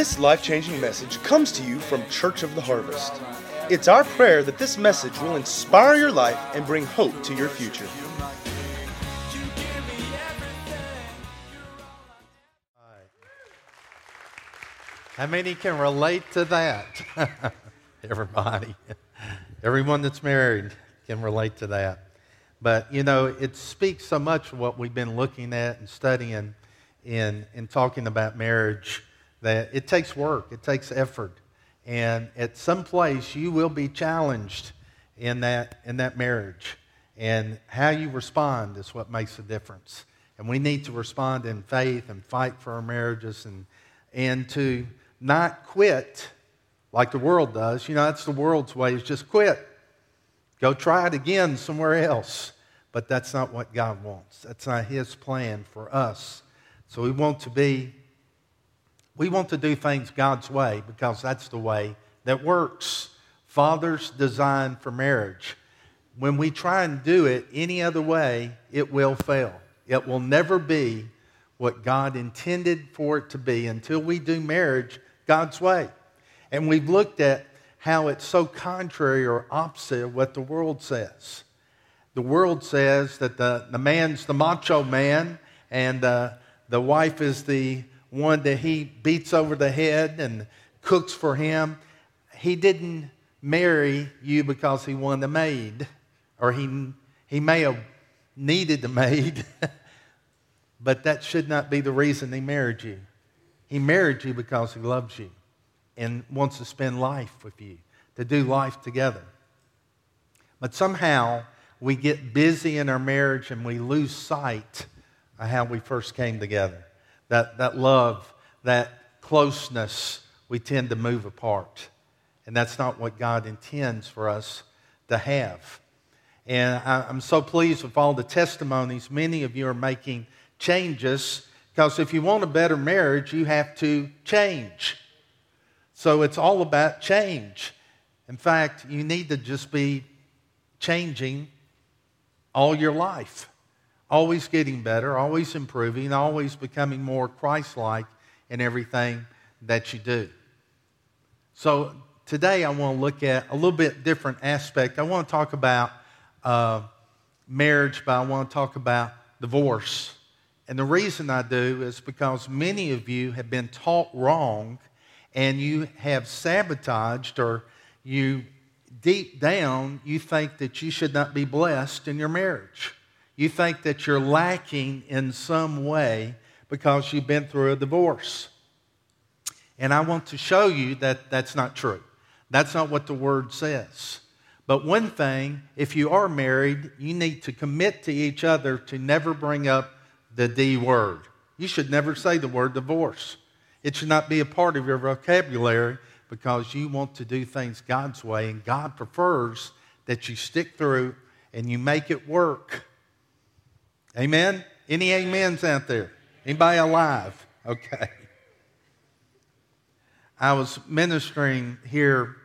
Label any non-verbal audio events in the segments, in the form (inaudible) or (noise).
This life changing message comes to you from Church of the Harvest. It's our prayer that this message will inspire your life and bring hope to your future. How many can relate to that? (laughs) Everybody. Everyone that's married can relate to that. But, you know, it speaks so much of what we've been looking at and studying in, in talking about marriage that it takes work, it takes effort. And at some place, you will be challenged in that, in that marriage. And how you respond is what makes a difference. And we need to respond in faith and fight for our marriages and, and to not quit like the world does. You know, that's the world's way, is just quit. Go try it again somewhere else. But that's not what God wants. That's not His plan for us. So we want to be, we want to do things God's way because that's the way that works. Father's design for marriage. When we try and do it any other way, it will fail. It will never be what God intended for it to be until we do marriage God's way. And we've looked at how it's so contrary or opposite of what the world says. The world says that the, the man's the macho man and uh, the wife is the one that he beats over the head and cooks for him. He didn't marry you because he wanted a maid, or he, he may have needed a maid, (laughs) but that should not be the reason he married you. He married you because he loves you and wants to spend life with you, to do life together. But somehow we get busy in our marriage and we lose sight of how we first came together. That, that love, that closeness, we tend to move apart. And that's not what God intends for us to have. And I, I'm so pleased with all the testimonies. Many of you are making changes because if you want a better marriage, you have to change. So it's all about change. In fact, you need to just be changing all your life, always getting better, always improving, always becoming more Christ like in everything that you do. So today I want to look at a little bit different aspect. I want to talk about uh, marriage, but I want to talk about divorce. And the reason I do is because many of you have been taught wrong and you have sabotaged or you deep down you think that you should not be blessed in your marriage. You think that you're lacking in some way because you've been through a divorce. And I want to show you that that's not true. That's not what the word says. But one thing, if you are married, you need to commit to each other to never bring up the D word. You should never say the word divorce. It should not be a part of your vocabulary because you want to do things God's way, and God prefers that you stick through and you make it work. Amen? Any amens out there? Anybody alive? Okay. I was ministering here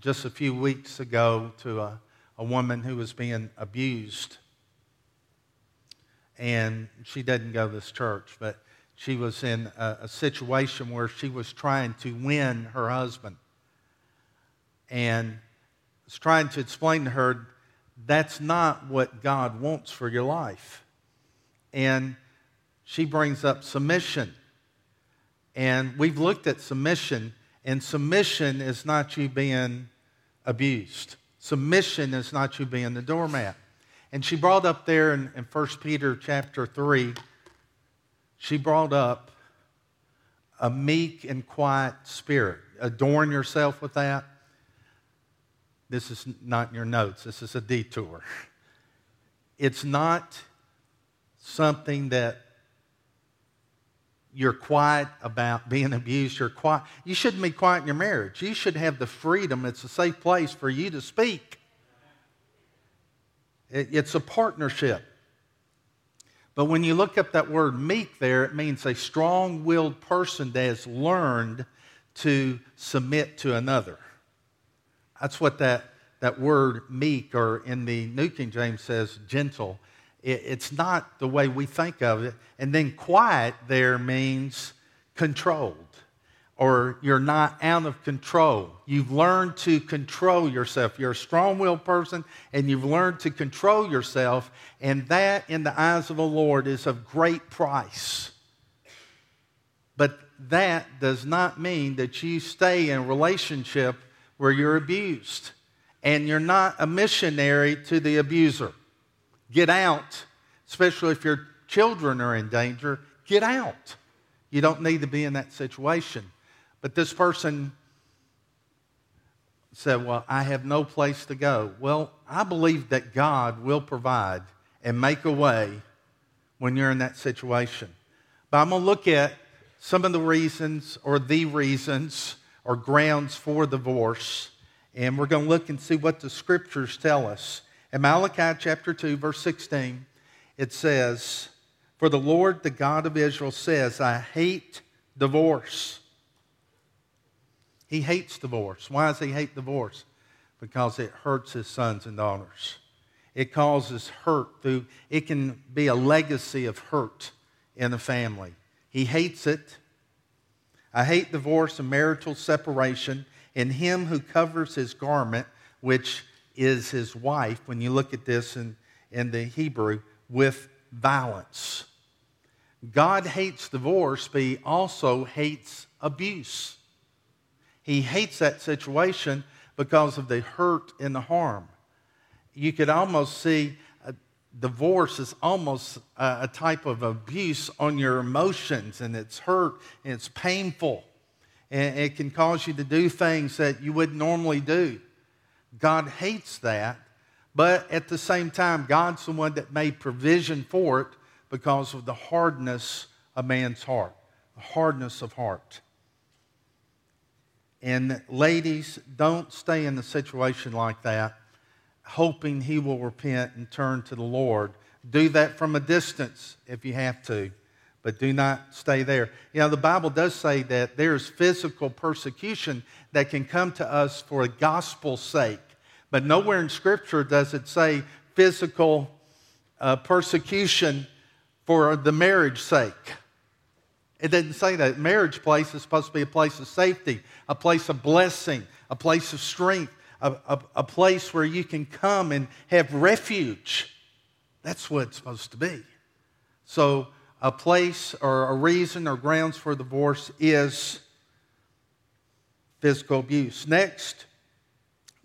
just a few weeks ago to a, a woman who was being abused and she doesn't go to this church, but she was in a, a, situation where she was trying to win her husband. And was trying to explain to her that's not what God wants for your life. And she brings up submission. And we've looked at submission, and submission is not you being abused. Submission is not you being the doormat. And she brought up there in, in 1 Peter chapter 3, she brought up a meek and quiet spirit. Adorn yourself with that. This is not in your notes, this is a detour. It's not something that you're quiet about being abused. You're quiet. You shouldn't be quiet in your marriage. You should have the freedom. It's a safe place for you to speak. It's a partnership. But when you look up that word meek there, it means a strong willed person that has learned to submit to another. That's what that, that word meek, or in the New King James says gentle. It, it's not the way we think of it. And then quiet there means controlled or you're not out of control. You've learned to control yourself. You're a strong willed person and you've learned to control yourself, and that in the eyes of the Lord is of great price. But that does not mean that you stay in relationship where you're abused and you're not a missionary to the abuser. Get out, especially if your children are in danger. Get out. You don't need to be in that situation. But this person said, Well, I have no place to go. Well, I believe that God will provide and make a way when you're in that situation. But I'm going to look at some of the reasons or the reasons or grounds for divorce. And we're going to look and see what the scriptures tell us. In Malachi chapter 2, verse 16, it says, For the Lord, the God of Israel, says, I hate divorce he hates divorce. Why does he hate divorce? Because it hurts his sons and daughters. It causes hurt through, it can be a legacy of hurt in the family. He hates it. I hate divorce and marital separation in him who covers his garment, which is his wife, when you look at this in, in the Hebrew, with violence. God hates divorce, but he also hates abuse. He hates that situation because of the hurt and the harm. You could almost see divorce is almost a, type of abuse on your emotions, and it's hurt and it's painful. And it can cause you to do things that you wouldn't normally do. God hates that, but at the same time, God's the one that made provision for it because of the hardness of man's heart, the hardness of heart. And ladies, don't stay in a situation like that, hoping he will repent and turn to the Lord. Do that from a distance if you have to, but do not stay there. You know, the Bible does say that there's physical persecution that can come to us for a gospel's sake, but nowhere in Scripture does it say physical uh, persecution for the marriage sake. It didn't say that. Marriage place is supposed to be a place of safety, a place of blessing, a place of strength, a, a, a place where you can come and have refuge. That's what it's supposed to be. So, a place or a reason or grounds for divorce is physical abuse. Next,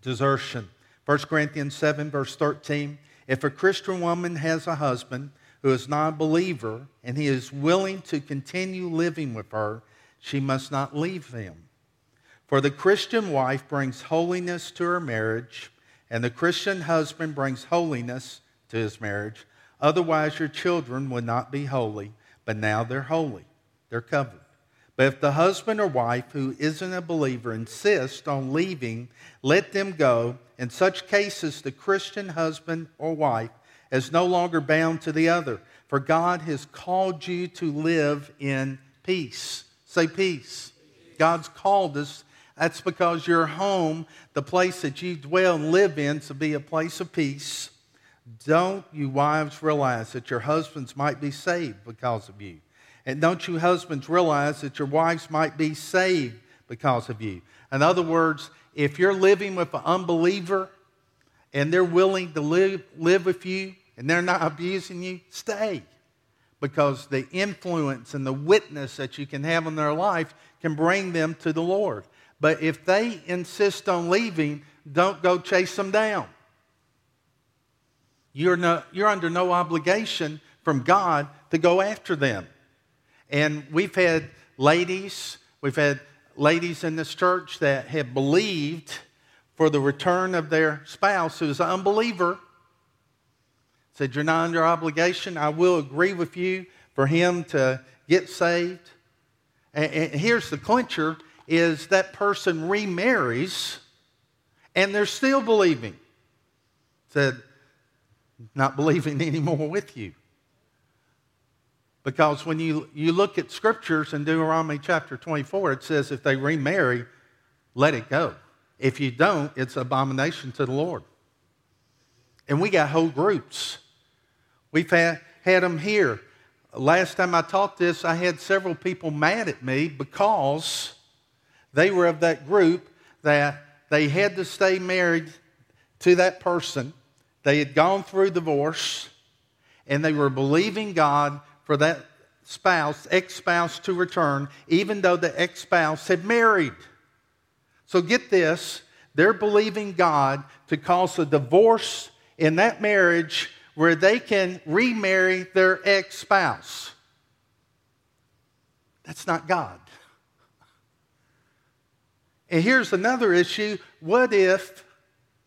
desertion. 1 Corinthians 7, verse 13. If a Christian woman has a husband who is not a believer and he is willing to continue living with her, she must not leave him. For the Christian wife brings holiness to her marriage, and the Christian husband brings holiness to his marriage. Otherwise, your children would not be holy, but now they're holy. They're covered. But if the husband or wife who isn't a believer insists on leaving, let them go. In such cases, the Christian husband or wife is no longer bound to the other. For God has called you to live in peace. Say peace. God's called us. That's because your home, the place that you dwell and live in, to be a place of peace. Don't you wives realize that your husbands might be saved because of you? And don't you husbands realize that your wives might be saved because of you? In other words, if you're living with an unbeliever and they're willing to live, live with you, and they're not abusing you, stay. Because the influence and the witness that you can have in their life can bring them to the Lord. But if they insist on leaving, don't go chase them down. You're, no, you're under no obligation from God to go after them. And we've had ladies, we've had ladies in this church that have believed for the return of their spouse who's an unbeliever said, You're not under obligation. I will agree with you for him to get saved. And, and here's the clincher is that person remarries and they're still believing. Said, not believing (laughs) anymore with you. Because when you, you look at scriptures in Deuteronomy chapter 24, it says if they remarry, let it go. If you don't, it's abomination to the Lord. And we got whole groups We've had, had them here. Last time I taught this, I had several people mad at me because They were of that group that they had to stay married to that person. They had gone through divorce and they were believing God for that spouse, ex spouse, to return, even though the ex spouse had married. So get this they're believing God to cause a divorce in that marriage where they can remarry their ex spouse. That's not God. And here's another issue. What if,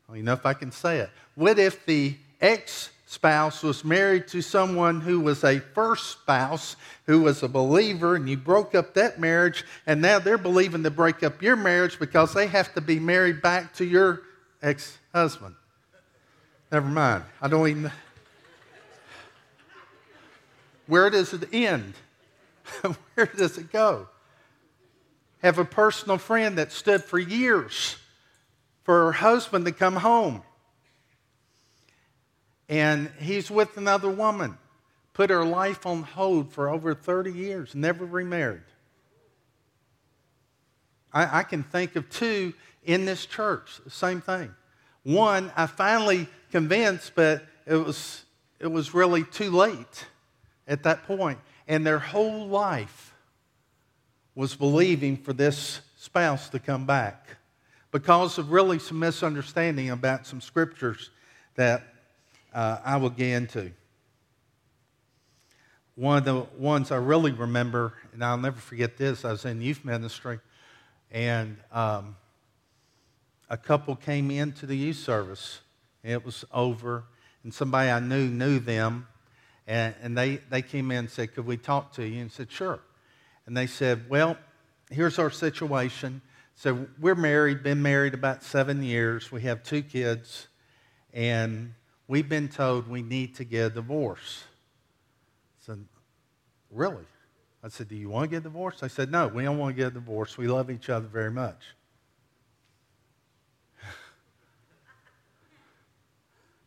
don't know if I can say it, what if the ex spouse was married to someone who was a first spouse who was a believer and you broke up that marriage and now they're believing to break up your marriage because they have to be married back to your ex-husband? Never mind. I don't even where does it end? (laughs) Where does it go have a personal friend that stood for years for her husband to come home and he's with another woman. Put her life on hold for over 30 years, never remarried. I, I can think of two in this church, same thing. One, I finally convinced, but it was, it was really too late at that point. And their whole life was believing for this spouse to come back because of really some misunderstanding about some scriptures that uh, I will get into. One of the ones I really remember, and I'll never forget this, I was in youth ministry, and um, a couple came into the youth service. It was over, and somebody I knew knew them, and, and they, they came in and said, Could we talk to you? And said, Sure. And they said, Well, here's our situation. So we're married, been married about seven years. We have two kids, and we've been told we need to get a divorce. I said, Really? I said, Do you want to get a divorce? I said, No, we don't want to get a divorce. We love each other very much. (laughs)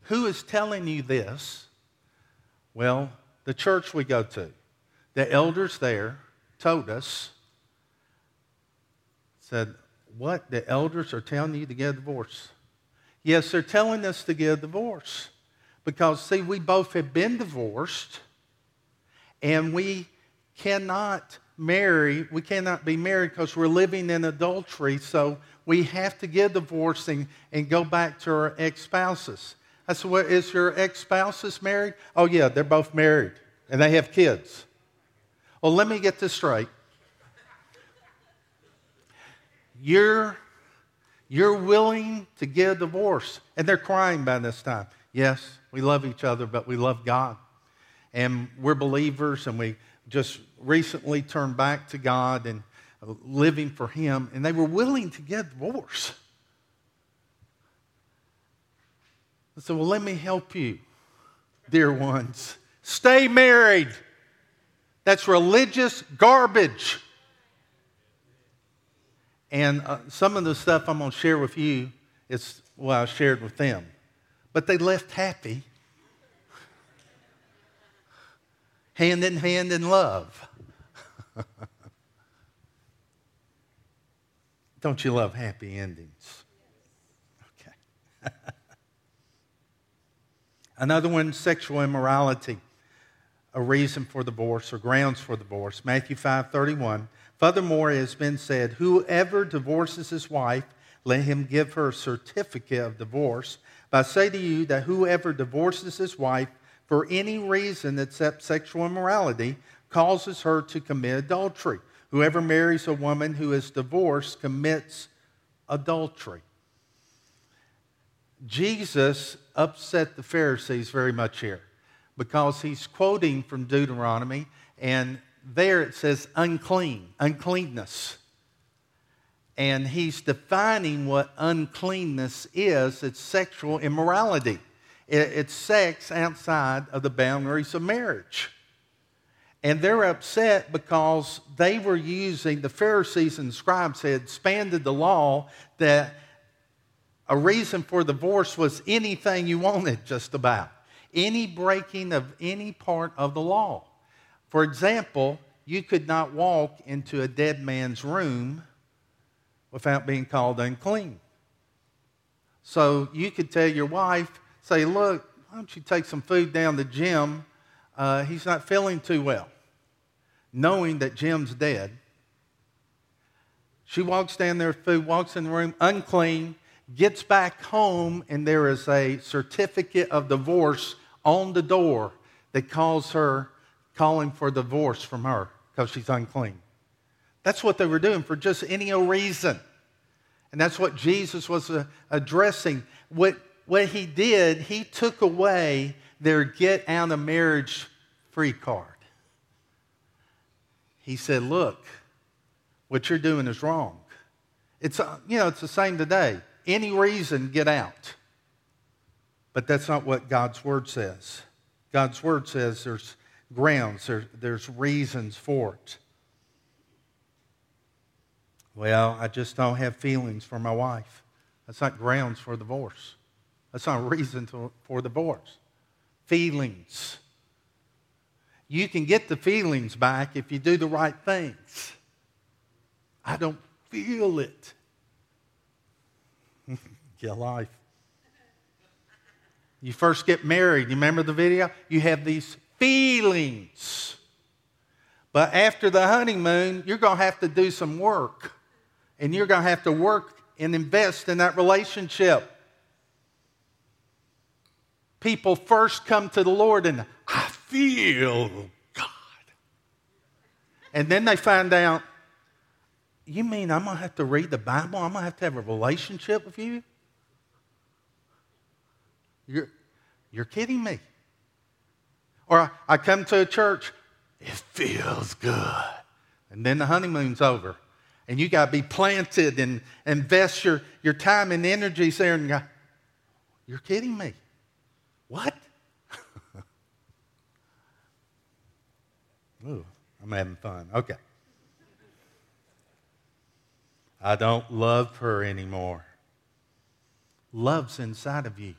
Who is telling you this? Well, the church we go to. The elders there told us, said, What? The elders are telling you to get a divorce. Yes, they're telling us to get a divorce. Because, see, we both have been divorced and we cannot marry, we cannot be married because we're living in adultery. So we have to get divorced and, and go back to our ex spouses. I said, well, is your ex spouses married? Oh, yeah, they're both married and they have kids. Well, let me get this straight. You're, you're willing to get a divorce, and they're crying by this time. Yes, we love each other, but we love God. And we're believers, and we just recently turned back to God and living for Him, and they were willing to get divorce. I said, Well, let me help you, dear ones. Stay married. That's religious garbage. And uh, some of the stuff I'm going to share with you is what I shared with them but they left happy, (laughs) hand in hand in love. (laughs) Don't you love happy endings? Okay. (laughs) Another one sexual immorality, a reason for divorce or grounds for divorce. Matthew 5 31. Furthermore, it has been said, Whoever divorces his wife, let him give her a certificate of divorce. But I say to you that whoever divorces his wife for any reason except sexual immorality causes her to commit adultery. Whoever marries a woman who is divorced commits adultery. Jesus upset the Pharisees very much here because he's quoting from Deuteronomy, and there it says unclean, uncleanness and he's defining what uncleanness is it's sexual immorality, it's sex outside of the boundaries of marriage. And they're upset because they were using, the Pharisees and scribes had expanded the law that a reason for divorce was anything you wanted, just about. Any breaking of any part of the law. For example, you could not walk into a dead man's room without being called unclean. So you could tell your wife, say, look, why don't you take some food down to Jim? Uh, he's not feeling too well. Knowing that Jim's dead. She walks down there, food, walks in the room, unclean, gets back home, and there is a certificate of divorce on the door that calls her, calling for divorce from her because she's unclean. That's what they were doing for just any old reason. And that's what Jesus was uh, addressing. What, what he did, he took away their get out of marriage free card. He said, Look, what you're doing is wrong. It's, uh, you know, it's the same today. Any reason, get out. But that's not what God's word says. God's word says there's grounds, there, there's reasons for it. Well, I just don't have feelings for my wife. That's not grounds for divorce. That's not a reason to, for divorce. Feelings. You can get the feelings back if you do the right things. I don't feel it. (laughs) Get life. You first get married, you remember the video? You have these feelings. But after the honeymoon, you're going to have to do some work. And you're going to have to work and invest in that relationship. People first come to the Lord and I feel God. And then they find out, you mean I'm going to have to read the Bible? I'm going to have to have a relationship with you? You're, you're kidding me. Or I come to a church, it feels good. And then the honeymoon's over. And you got to be planted and invest your, your time and energies there. And you're kidding me. What? (laughs) Ooh, I'm having fun. Okay. I don't love her anymore. Love's inside of you.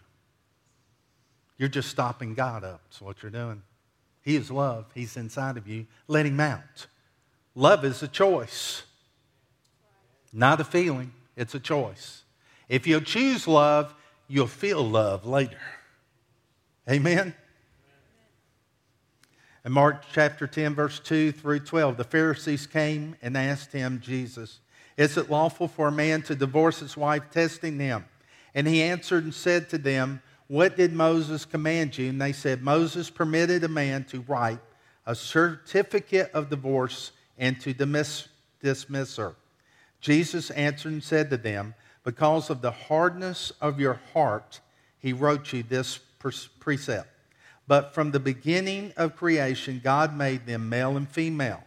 You're just stopping God up. That's what you're doing. He is love. He's inside of you. Let him out. Love is a choice, not a feeling. It's a choice. If you choose love, you'll feel love later. Amen? In Mark chapter 10, verse 2 through 12, the Pharisees came and asked him, Jesus, Is it lawful for a man to divorce his wife, testing them? And he answered and said to them, What did Moses command you? And they said, Moses permitted a man to write a certificate of divorce and to dismiss, her. Jesus answered and said to them, Because of the hardness of your heart, he wrote you this precept. But from the beginning of creation, God made them male and female.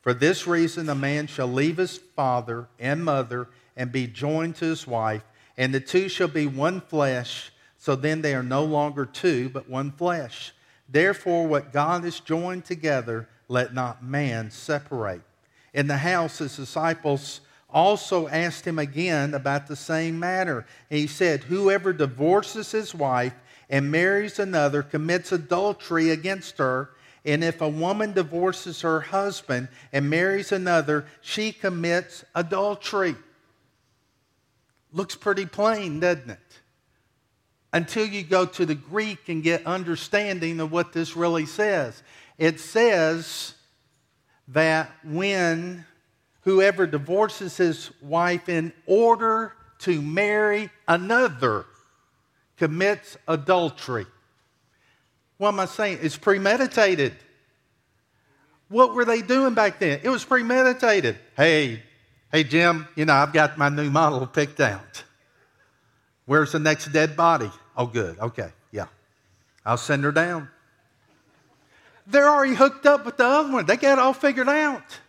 For this reason, a man shall leave his father and mother and be joined to his wife, and the two shall be one flesh. So then they are no longer two, but one flesh. Therefore, what God has joined together, let not man separate. In the house, his disciples also asked him again about the same matter. And he said, Whoever divorces his wife and marries another commits adultery against her. And if a woman divorces her husband and marries another, she commits adultery. Looks pretty plain, doesn't it? Until you go to the Greek and get understanding of what this really says. It says that when whoever divorces his wife in order to marry another commits adultery. What am I saying? It's premeditated. What were they doing back then? It was premeditated. Hey, hey, Jim, you know, I've got my new model picked out. Where's the next dead body? Oh, good. Okay, yeah. I'll send her down. They're already hooked up with the other one. They got it all figured out.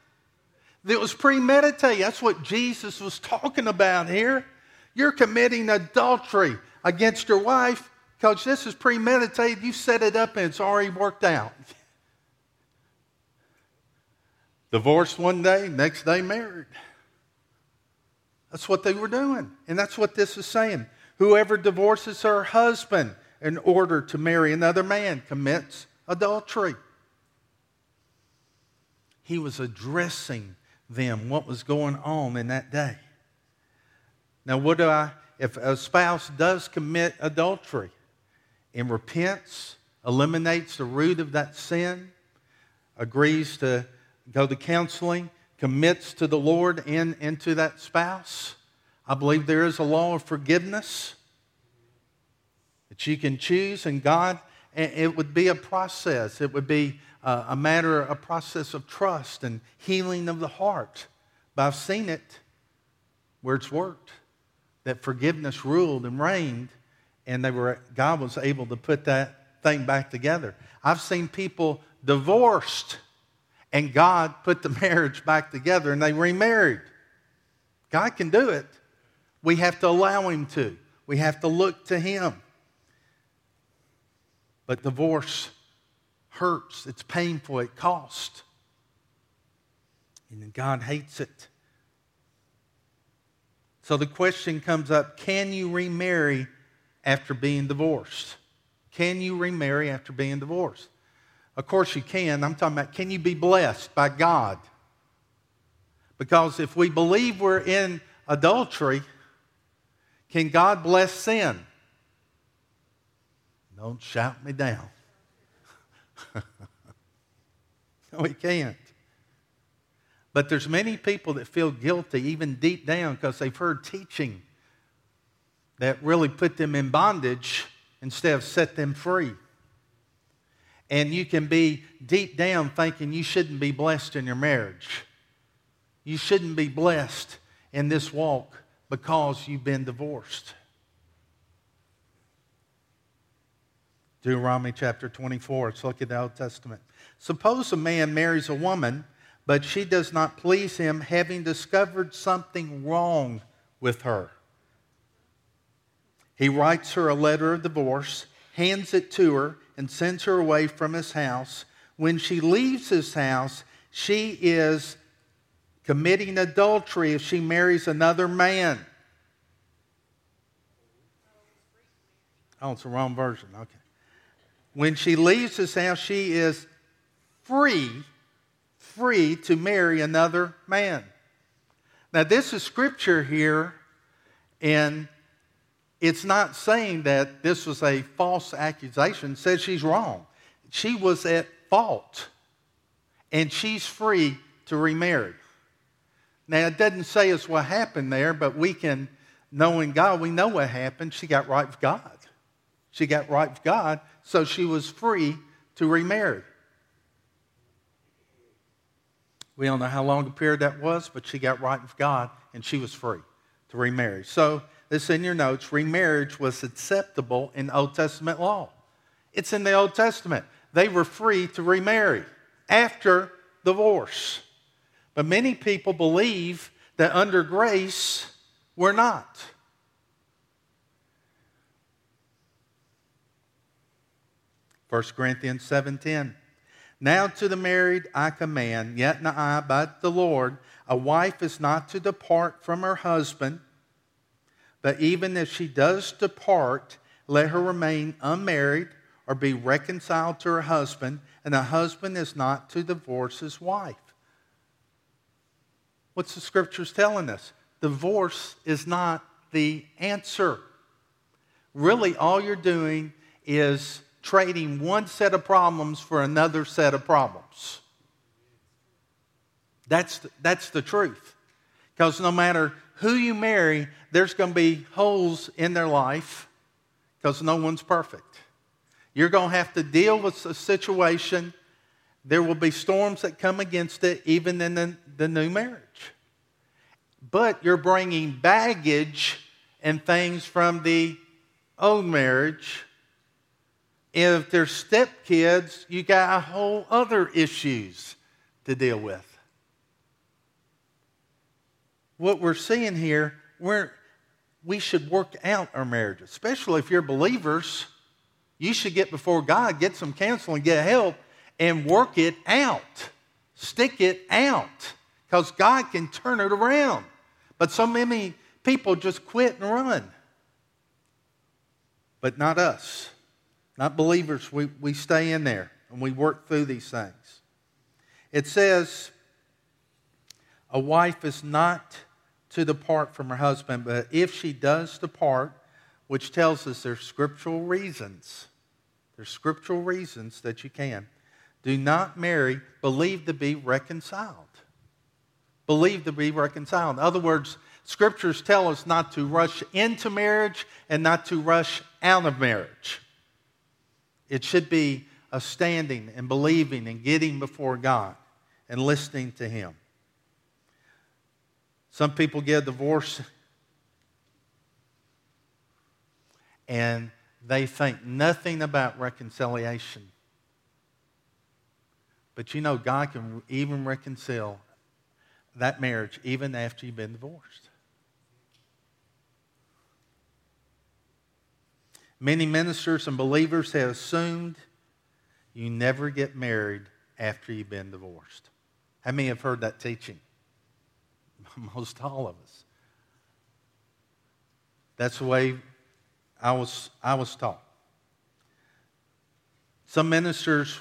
It was premeditated. That's what Jesus was talking about here. You're committing adultery against your wife because this is premeditated. You set it up and it's already worked out. Divorced one day, next day married. That's what they were doing. And that's what this is saying. Whoever divorces her husband in order to marry another man commits adultery. He was addressing them what was going on in that day. Now, what do I, if a spouse does commit adultery and repents, eliminates the root of that sin, agrees to go to counseling, commits to the Lord and to that spouse, I believe there is a law of forgiveness that you can choose, and God, it would be a process. It would be a matter, a process of trust and healing of the heart. But I've seen it where it's worked, that forgiveness ruled and reigned, and they were, God was able to put that thing back together. I've seen people divorced, and God put the (laughs) marriage back together, and they remarried. God can do it. We have to allow Him to. We have to look to Him. But divorce hurts, it's painful, it costs. And God hates it. So the question comes up can you remarry after being divorced? Can you remarry after being divorced? Of course you can. I'm talking about can you be blessed by God? Because if we believe we're in adultery, can God bless sin? Don't shout me down. (laughs) no, he can't. But there's many people that feel guilty even deep down because they've heard teaching that really put them in bondage instead of set them free. And you can be deep down thinking you shouldn't be blessed in your marriage. You shouldn't be blessed in this walk because you've been divorced. Deuteronomy chapter 24. Let's look at the Old Testament. Suppose a man marries a woman, but she does not please him, having discovered something wrong with her. He writes her a letter of divorce, hands it to her, and sends her away from his house. When she leaves his house, she is committing adultery if she marries another man. Oh, it's the wrong version. Okay when she leaves his house, she is free, free to marry another man. Now, this is scripture here, and it's not saying that this was a false accusation. It says she's wrong. She was at fault, and she's free to remarry. Now, it doesn't say us what happened there, but we can, knowing God, we know what happened. She got right with God. She got right with God, so she was free to remarry. We don't know how long a period that was, but she got right with God and she was free to remarry. So, this in your notes remarriage was acceptable in Old Testament law. It's in the Old Testament. They were free to remarry after divorce. But many people believe that under grace, we're not. 1 Corinthians 7:10. Now to the married I command, yet not I, but the Lord, a wife is not to depart from her husband, but even if she does depart, let her remain unmarried or be reconciled to her husband, and the husband is not to divorce his wife. What's the scriptures telling us? Divorce is not the answer. Really, all you're doing is trading one set of problems for another set of problems. That's the, that's the truth. Because no matter who you marry, there's going to be holes in their life because no one's perfect. You're going to have to deal with a situation. There will be storms that come against it, even in the, the new marriage. But you're bringing baggage and things from the old marriage if they're stepkids, you got a whole other issues to deal with. What we're seeing here, we're, we should work out our marriage, especially if you're believers. You should get before God, get some counseling, get help, and work it out. Stick it out because God can turn it around. But so many people just quit and run. But not us. Not believers, we, we stay in there and we work through these things. It says, a wife is not to depart from her husband, but if she does depart, which tells us there's scriptural reasons, there's scriptural reasons that you can. Do not marry, believe to be reconciled. Believe to be reconciled. In other words, scriptures tell us not to rush into marriage and not to rush out of marriage. It should be a standing and believing and getting before God and listening to Him. Some people get a divorce and they think nothing about reconciliation. But you know, God can even reconcile that marriage even after you've been divorced. Many ministers and believers have assumed you never get married after you've been divorced. How many have heard that teaching? (laughs) Most all of us. That's the way I was, I was taught. Some ministers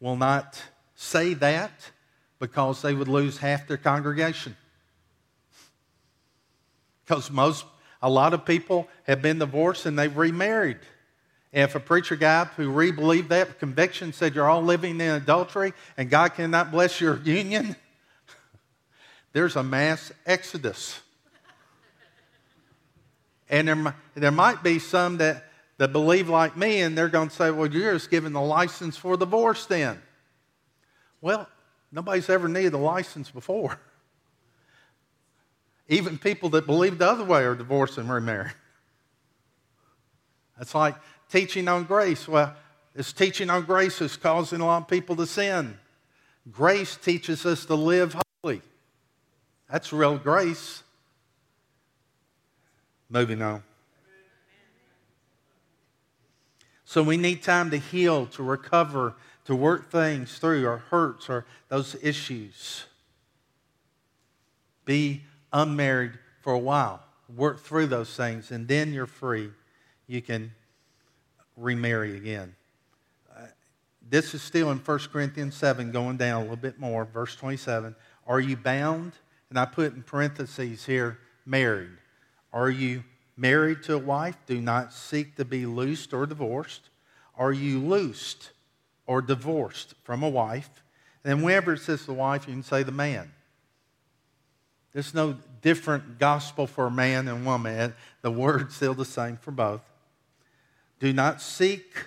will not say that because they would lose half their congregation. Because most, a lot of people have been divorced and they've remarried. And if a preacher guy who re believed that conviction said you're all living in adultery and God cannot bless your union, (laughs) there's a mass exodus. And there, there might be some that, that believe like me, and they're going to say, Well, you're just giving the license for divorce then. Well, nobody's ever needed a license before. (laughs) Even people that believe the other way are divorced and remarried. That's like teaching on grace. Well, this teaching on grace is causing a lot of people to sin. Grace teaches us to live holy. That's real grace. Moving on. So we need time to heal, to recover, to work things through our hurts or those issues. Be unmarried for a while. Work through those things, and then you're free. You can remarry again. Uh, this is still in 1 Corinthians 7, going down a little bit more, verse 27. Are you bound? And I put in parentheses here, married. Are you married to a wife? Do not seek to be loosed or divorced. Are you loosed or divorced from a wife? And whenever it says the wife, you can say the man. There's no different gospel for a man and woman. The word's still the same for both. Do not seek,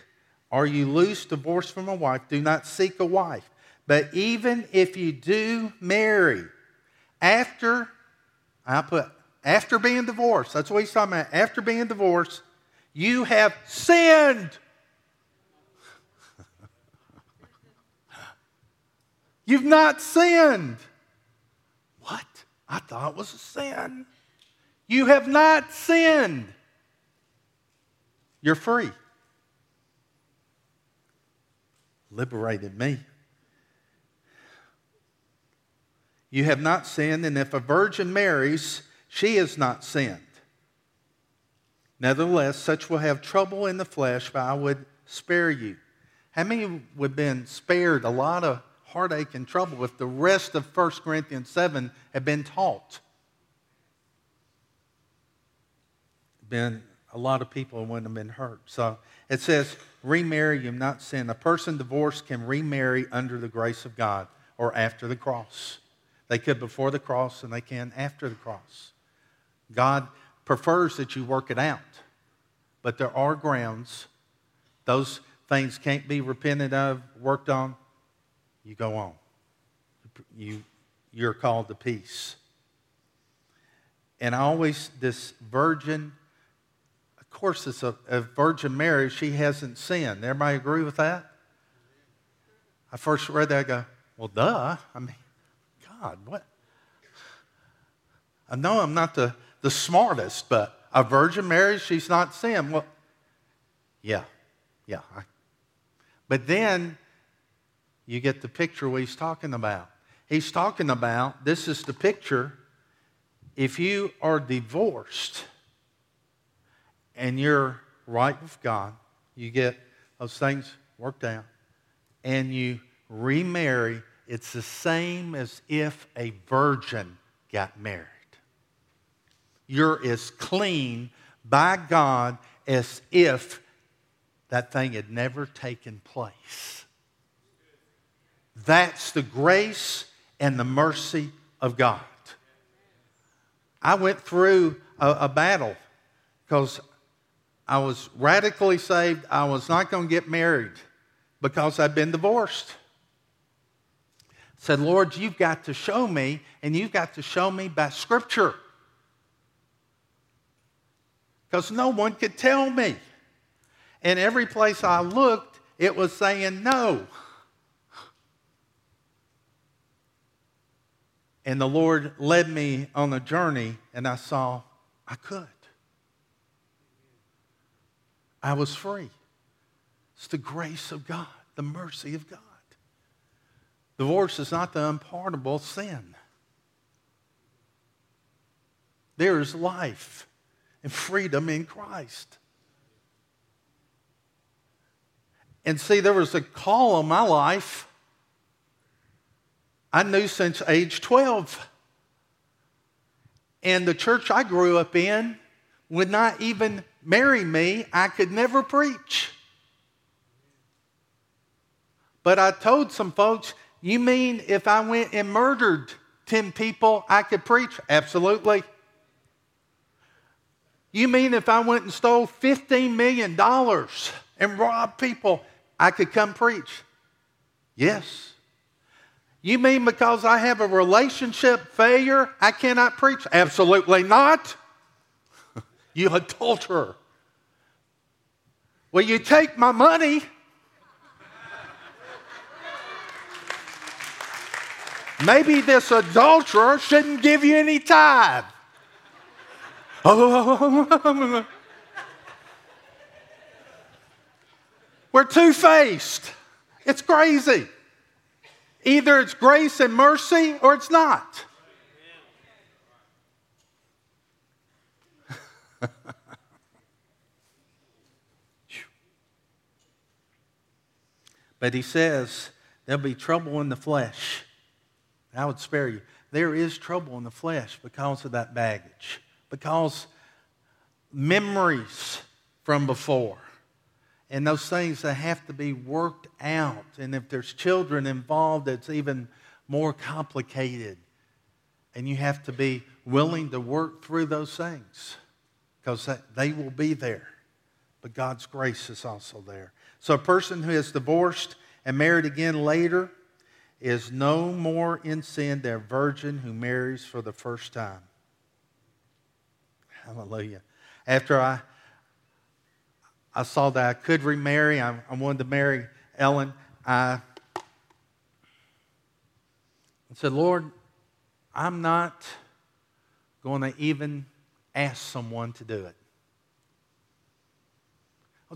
are you loose, divorced from a wife? Do not seek a wife. But even if you do marry, after, I put after being divorced, that's what he's talking about. After being divorced, you have sinned. You've not sinned. What? I thought was a sin. You have not sinned. You're free. Liberated me. You have not sinned, and if a virgin marries, she has not sinned. Nevertheless, such will have trouble in the flesh, but I would spare you. How many would have been spared a lot of heartache and trouble if the rest of 1 Corinthians 7 had been taught? Been a lot of people wouldn't have been hurt. So it says, remarry, you've not sin. A person divorced can remarry under the grace of God or after the cross. They could before the cross and they can after the cross. God prefers that you work it out. But there are grounds. Those things can't be repented of, worked on. You go on. You, you're called to peace. And I always, this virgin, of course, it's a, a virgin marriage. She hasn't sinned. Everybody agree with that? I first read that, I go, well, duh. I mean, God, what? I know I'm not the the smartest, but a virgin marriage, she's not sin. Well, yeah, yeah. But then you get the picture what he's talking about. He's talking about this is the picture. If you are divorced and you're right with God, you get those things worked out, and you remarry, it's the same as if a virgin got married. you're as clean by God as if that thing had never taken place. That's the grace and the mercy of God. I went through a, a battle because I was radically saved. I was not going to get married because I'd been divorced. said, Lord, you've got to show me, and you've got to show me by Scripture. Because no one could tell me. And every place I looked, it was saying no. And the Lord led me on a journey, and I saw I could. I was free. It's the grace of God, the mercy of God. Divorce is not the unpardonable sin. There is life and freedom in Christ. And see, there was a call on my life I knew since age 12. And the church I grew up in would not even marry me. I could never preach. But I told some folks, you mean if I went and murdered 10 people, I could preach? Absolutely. You mean if I went and stole $15 million and robbed people, I could come preach? Yes. You mean because I have a relationship failure, I cannot preach? Absolutely not. (laughs) you adulterer. Will you take my money? Maybe this adulterer shouldn't give you any tithe. (laughs) We're two faced. It's crazy. Either it's grace and mercy or it's not. (laughs) but he says there'll be trouble in the flesh. I would spare you. There is trouble in the flesh because of that baggage, because memories from before and those things that have to be worked out. And if there's children involved, it's even more complicated. And you have to be willing to work through those things because they will be there. But God's grace is also there. So a person who is divorced and married again later is no more in sin than a virgin who marries for the first time. Hallelujah. After I I saw that I could remarry. I, I wanted to marry Ellen. I said, Lord, I'm not going to even ask someone to do it.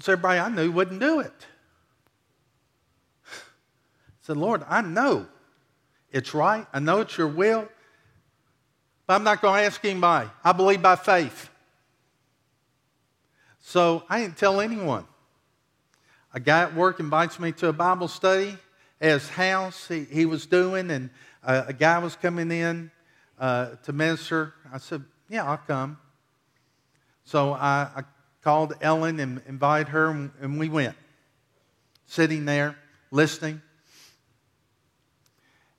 So everybody I knew wouldn't do it. I said, Lord, I know it's right. I know it's your will. But I'm not going to ask anybody. I believe by faith. So I didn't tell anyone. A guy at work invites me to a Bible study at his house. He, he was doing, and uh, a guy was coming in uh, to minister. I said, Yeah, I'll come. So I, I called Ellen and invited her, and, and we went. Sitting there, listening.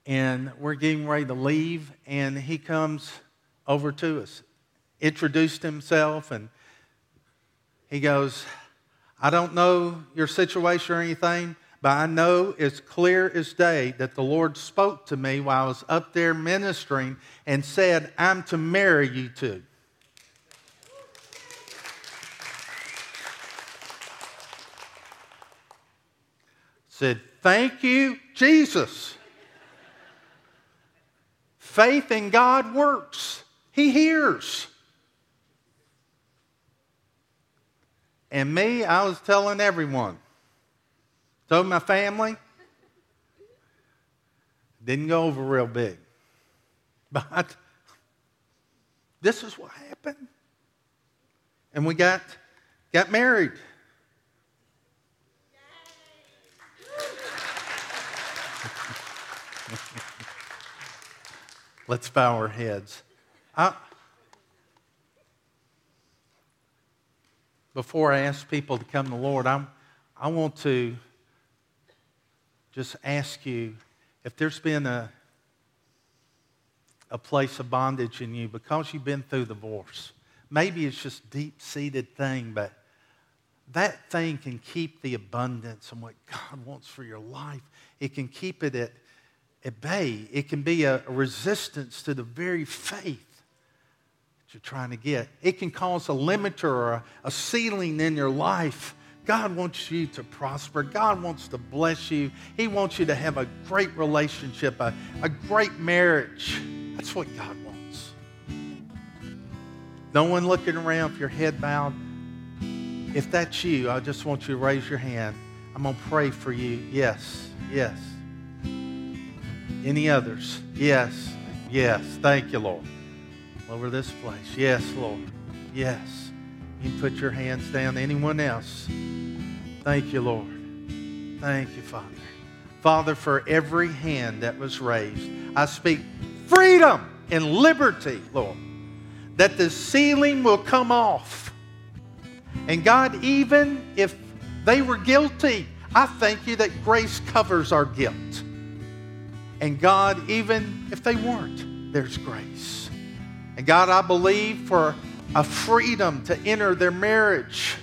And we're getting ready to leave, and he comes over to us, introduced himself, and he goes, I don't know your situation or anything, but I know it's clear as day that the Lord spoke to me while I was up there ministering and said, I'm to marry you to. Said, Thank you, Jesus. Faith in God works, He hears. And me, I was telling everyone. Told my family. Didn't go over real big. (laughs) But this is what happened. And we got, got married. (laughs) Let's bow our heads. I, before I ask people to come to the Lord, I'm, I want to just ask you if there's been a, a place of bondage in you because you've been through divorce. Maybe it's just deep-seated thing, but that thing can keep the abundance and what God wants for your life. It can keep it at, at bay. It can be a, a resistance to the very faith you're trying to get. It can cause a limiter or a, a ceiling in your life. God wants you to prosper. God wants to bless you. He wants you to have a great relationship, a, a great marriage. That's what God wants. No one looking around with your head bowed. If that's you, I just want you to raise your hand. I'm going to pray for you. Yes, yes. Any others? Yes, yes. Thank you, Lord over this place. Yes, Lord. Yes. You put your hands down. Anyone else? Thank you, Lord. Thank you, Father. Father, for every hand that was raised, I speak freedom and liberty, Lord, that the ceiling will come off. And God, even if they were guilty, I thank you that grace covers our guilt. And God, even if they weren't, there's grace. And God, I believe for a freedom to enter their marriage.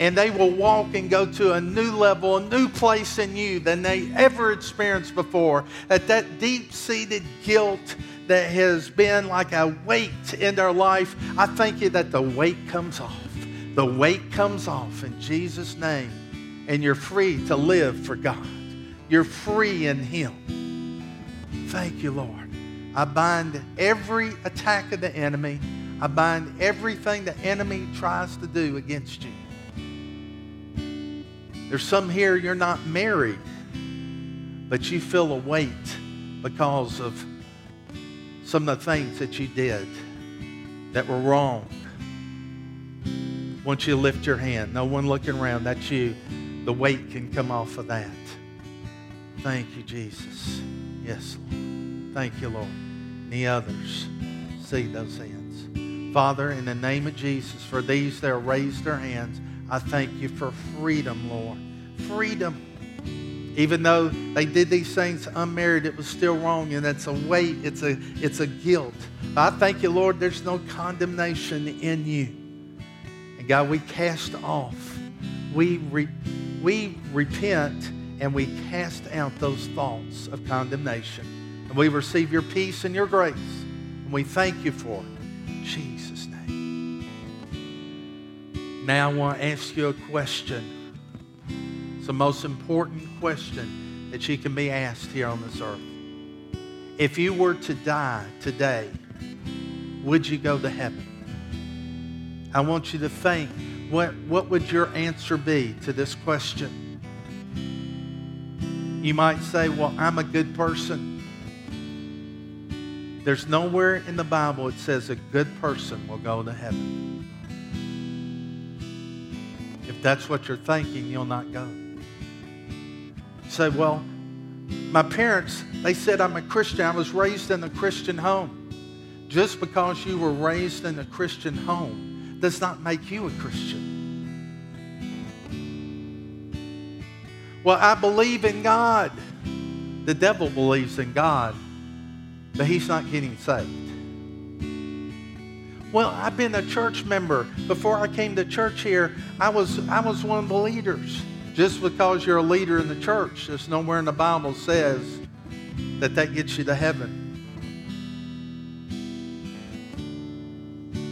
And they will walk and go to a new level, a new place in you than they ever experienced before. That that deep-seated guilt that has been like a weight in their life, I thank you that the weight comes off. The weight comes off in Jesus' name. And you're free to live for God. You're free in Him. Thank you, Lord. I bind every attack of the enemy. I bind everything the enemy tries to do against you. There's some here you're not married, but you feel a weight because of some of the things that you did that were wrong. Once you lift your hand, no one looking around, that's you. The weight can come off of that. Thank you, Jesus. Yes, Lord. Thank you, Lord any others see those hands. Father, in the name of Jesus, for these that raised their hands, I thank you for freedom, Lord. Freedom. Even though they did these things unmarried, it was still wrong, and it's a weight, it's a, it's a guilt. But I thank you, Lord, there's no condemnation in you. And God, we cast off, we, re, we repent, and we cast out those thoughts of condemnation. And we receive your peace and your grace. And we thank you for it. Jesus' name. Now I want to ask you a question. It's the most important question that you can be asked here on this earth. If you were to die today, would you go to heaven? I want you to think what, what would your answer be to this question? You might say, Well, I'm a good person. There's nowhere in the Bible it says a good person will go to heaven. If that's what you're thinking, you'll not go. You say, well, my parents, they said I'm a Christian. I was raised in a Christian home. Just because you were raised in a Christian home does not make you a Christian. Well, I believe in God. The devil believes in God but he's not getting saved. Well, I've been a church member. Before I came to church here, I was, I was one of the leaders. Just because you're a leader in the church, there's nowhere in the Bible says that that gets you to heaven.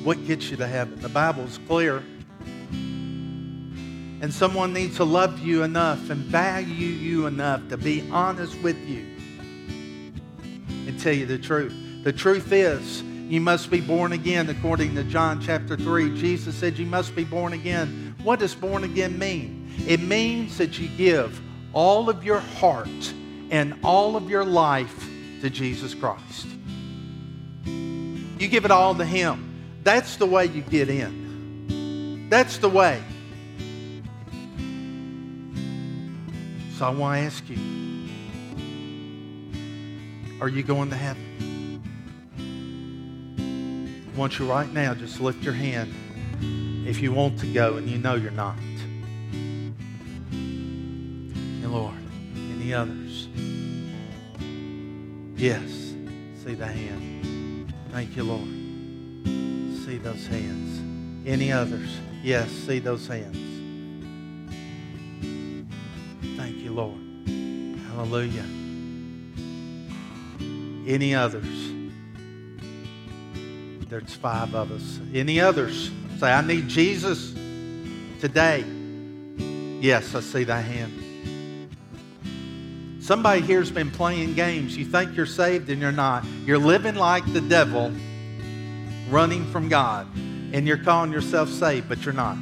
What gets you to heaven? The Bible's clear. And someone needs to love you enough and value you enough to be honest with you tell you the truth. The truth is, you must be born again according to John chapter 3. Jesus said you must be born again. What does born again mean? It means that you give all of your heart and all of your life to Jesus Christ. You give it all to Him. That's the way you get in. That's the way. So I want to ask you are you going to heaven? I want you right now, just lift your hand if you want to go and you know you're not. And Lord, any others? Yes, see the hand. Thank you, Lord. See those hands. Any others? Yes, see those hands. Thank you, Lord. Hallelujah. Any others? There's five of us. Any others? Say, I need Jesus today. Yes, I see that hand. Somebody here's been playing games. You think you're saved and you're not. You're living like the devil, running from God, and you're calling yourself saved, but you're not.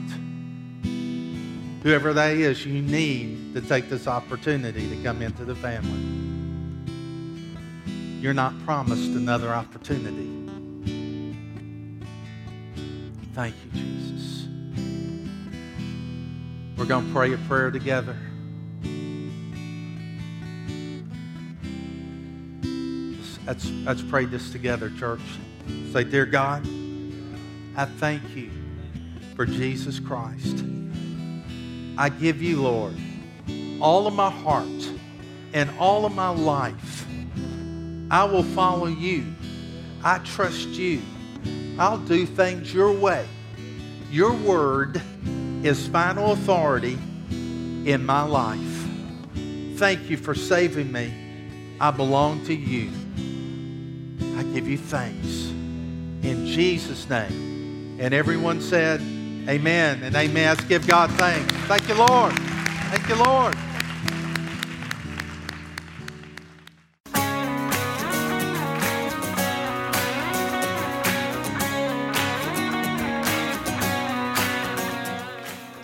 Whoever that is, you need to take this opportunity to come into the family. You're not promised another opportunity. Thank you, Jesus. We're going to pray a prayer together. Let's, let's pray this together, church. Say, Dear God, I thank you for Jesus Christ. I give you, Lord, all of my heart and all of my life. I will follow you. I trust you. I'll do things your way. Your word is final authority in my life. Thank you for saving me. I belong to you. I give you thanks. In Jesus' name. And everyone said, Amen and amen. Let's give God thanks. Thank you, Lord. Thank you, Lord.